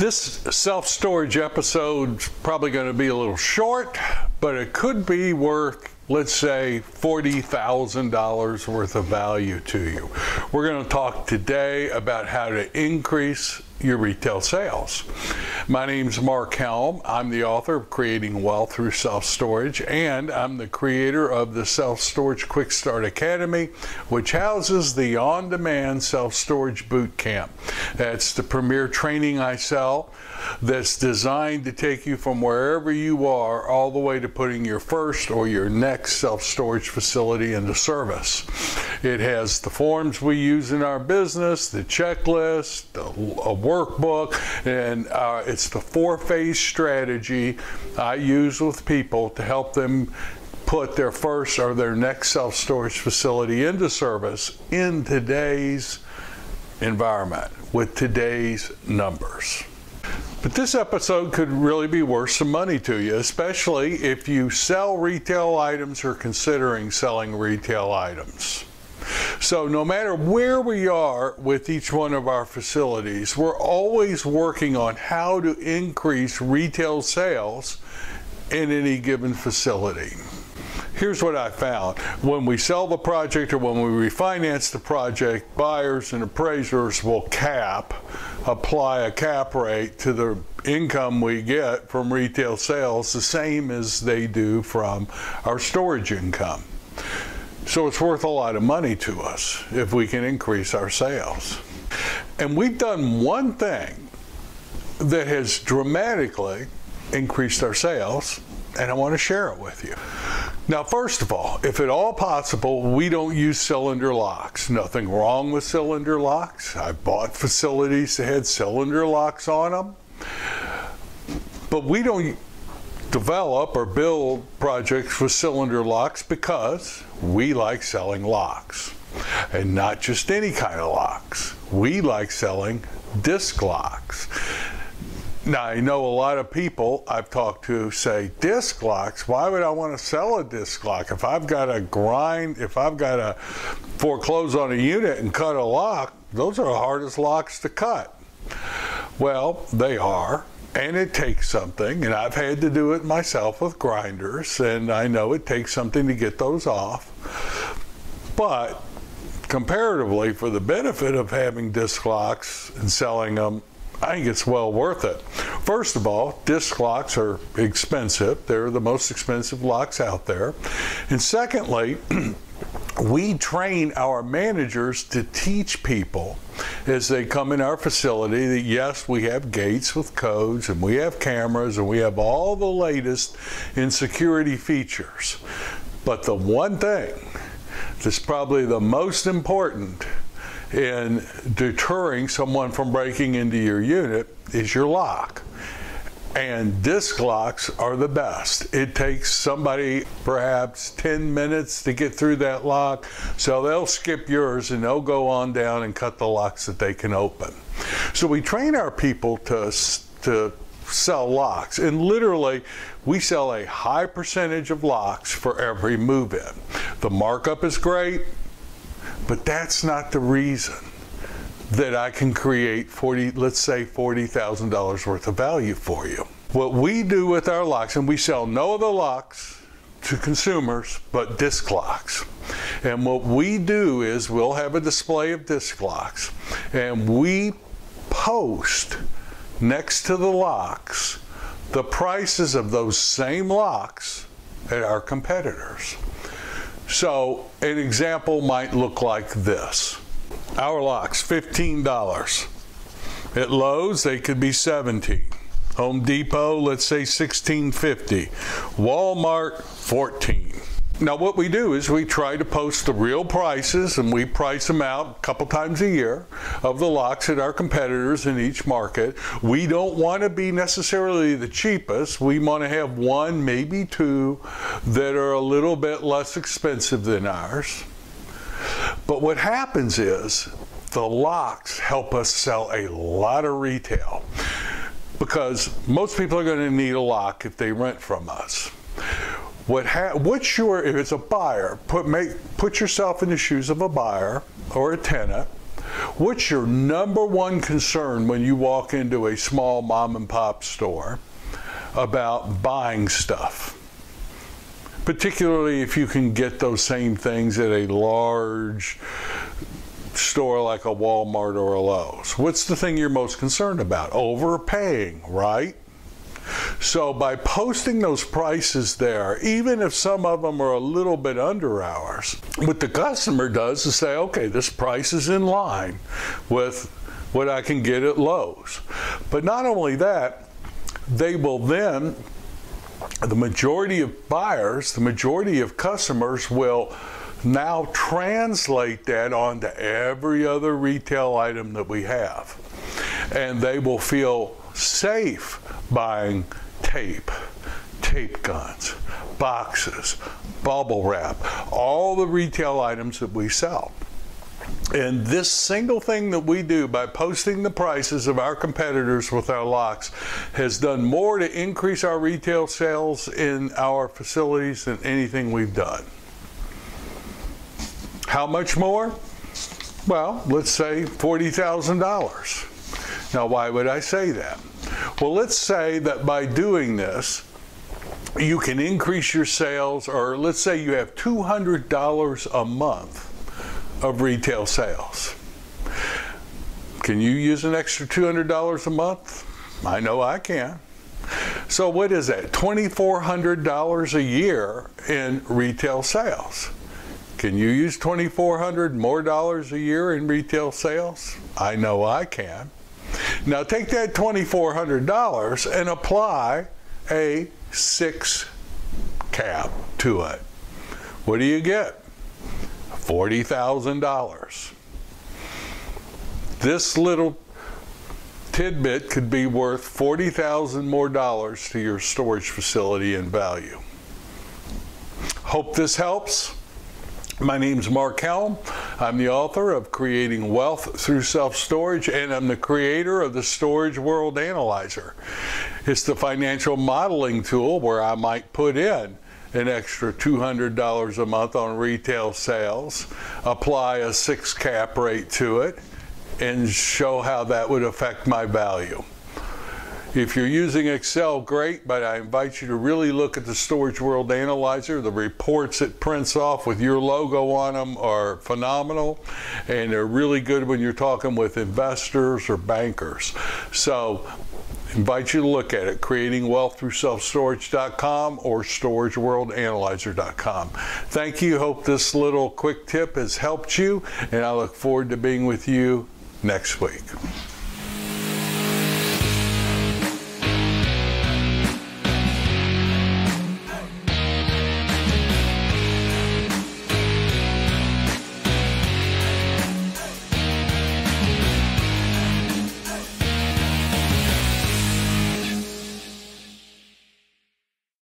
This self-storage episode's probably going to be a little short, but it could be worth let's say $40,000 worth of value to you. We're going to talk today about how to increase your retail sales. My name is Mark Helm. I'm the author of Creating Wealth Through Self Storage, and I'm the creator of the Self Storage Quick Start Academy, which houses the on demand self storage boot camp. That's the premier training I sell that's designed to take you from wherever you are all the way to putting your first or your next self storage facility into service. It has the forms we use in our business, the checklist, a workbook, and uh, it's the four phase strategy I use with people to help them put their first or their next self storage facility into service in today's environment with today's numbers. But this episode could really be worth some money to you, especially if you sell retail items or considering selling retail items. So, no matter where we are with each one of our facilities, we're always working on how to increase retail sales in any given facility. Here's what I found. When we sell the project or when we refinance the project, buyers and appraisers will cap apply a cap rate to the income we get from retail sales the same as they do from our storage income. So it's worth a lot of money to us if we can increase our sales. And we've done one thing that has dramatically increased our sales, and I want to share it with you. Now, first of all, if at all possible, we don't use cylinder locks. Nothing wrong with cylinder locks. I bought facilities that had cylinder locks on them. But we don't develop or build projects with cylinder locks because we like selling locks. And not just any kind of locks. We like selling disc locks. Now, I know a lot of people I've talked to say disc locks. Why would I want to sell a disc lock? If I've got to grind, if I've got to foreclose on a unit and cut a lock, those are the hardest locks to cut. Well, they are, and it takes something, and I've had to do it myself with grinders, and I know it takes something to get those off. But comparatively, for the benefit of having disc locks and selling them, I think it's well worth it. First of all, disc locks are expensive. They're the most expensive locks out there. And secondly, we train our managers to teach people as they come in our facility that yes, we have gates with codes and we have cameras and we have all the latest in security features. But the one thing that's probably the most important in deterring someone from breaking into your unit is your lock. And disc locks are the best. It takes somebody perhaps 10 minutes to get through that lock, so they'll skip yours and they'll go on down and cut the locks that they can open. So we train our people to, to sell locks, and literally, we sell a high percentage of locks for every move in. The markup is great, but that's not the reason that I can create 40, let's say $40,000 worth of value for you. What we do with our locks, and we sell no other locks to consumers but disc locks. And what we do is we'll have a display of disc locks and we post next to the locks the prices of those same locks at our competitors. So an example might look like this. Our locks, $15. At Lowe's, they could be 17. Home Depot, let's say 1650. Walmart, 14. Now what we do is we try to post the real prices and we price them out a couple times a year of the locks at our competitors in each market. We don't want to be necessarily the cheapest. We want to have one, maybe two that are a little bit less expensive than ours. But what happens is the locks help us sell a lot of retail because most people are going to need a lock if they rent from us. What ha- what's your if it's a buyer, put make put yourself in the shoes of a buyer or a tenant. What's your number one concern when you walk into a small mom and pop store about buying stuff? Particularly if you can get those same things at a large store like a Walmart or a Lowe's. What's the thing you're most concerned about? Overpaying, right? So by posting those prices there, even if some of them are a little bit under ours, what the customer does is say, okay, this price is in line with what I can get at Lowe's. But not only that, they will then, the majority of buyers, the majority of customers will now translate that onto every other retail item that we have. And they will feel safe buying tape, tape guns, boxes, bubble wrap, all the retail items that we sell. And this single thing that we do by posting the prices of our competitors with our locks has done more to increase our retail sales in our facilities than anything we've done. How much more? Well, let's say $40,000. Now, why would I say that? Well, let's say that by doing this, you can increase your sales, or let's say you have $200 a month of retail sales. Can you use an extra $200 a month? I know I can. So, what is that? $2,400 a year in retail sales. Can you use $2,400 more dollars a year in retail sales? I know I can. Now take that $2,400 and apply a six cap to it. What do you get? $40,000. This little tidbit could be worth 40,000 more dollars to your storage facility in value. Hope this helps. My name is Mark Helm. I'm the author of Creating Wealth Through Self Storage, and I'm the creator of the Storage World Analyzer. It's the financial modeling tool where I might put in an extra $200 a month on retail sales, apply a six cap rate to it, and show how that would affect my value. If you're using Excel, great, but I invite you to really look at the Storage World Analyzer. The reports it prints off with your logo on them are phenomenal, and they're really good when you're talking with investors or bankers. So, invite you to look at it, creating wealth through self-storage.com or storageworldanalyzer.com. Thank you. Hope this little quick tip has helped you, and I look forward to being with you next week.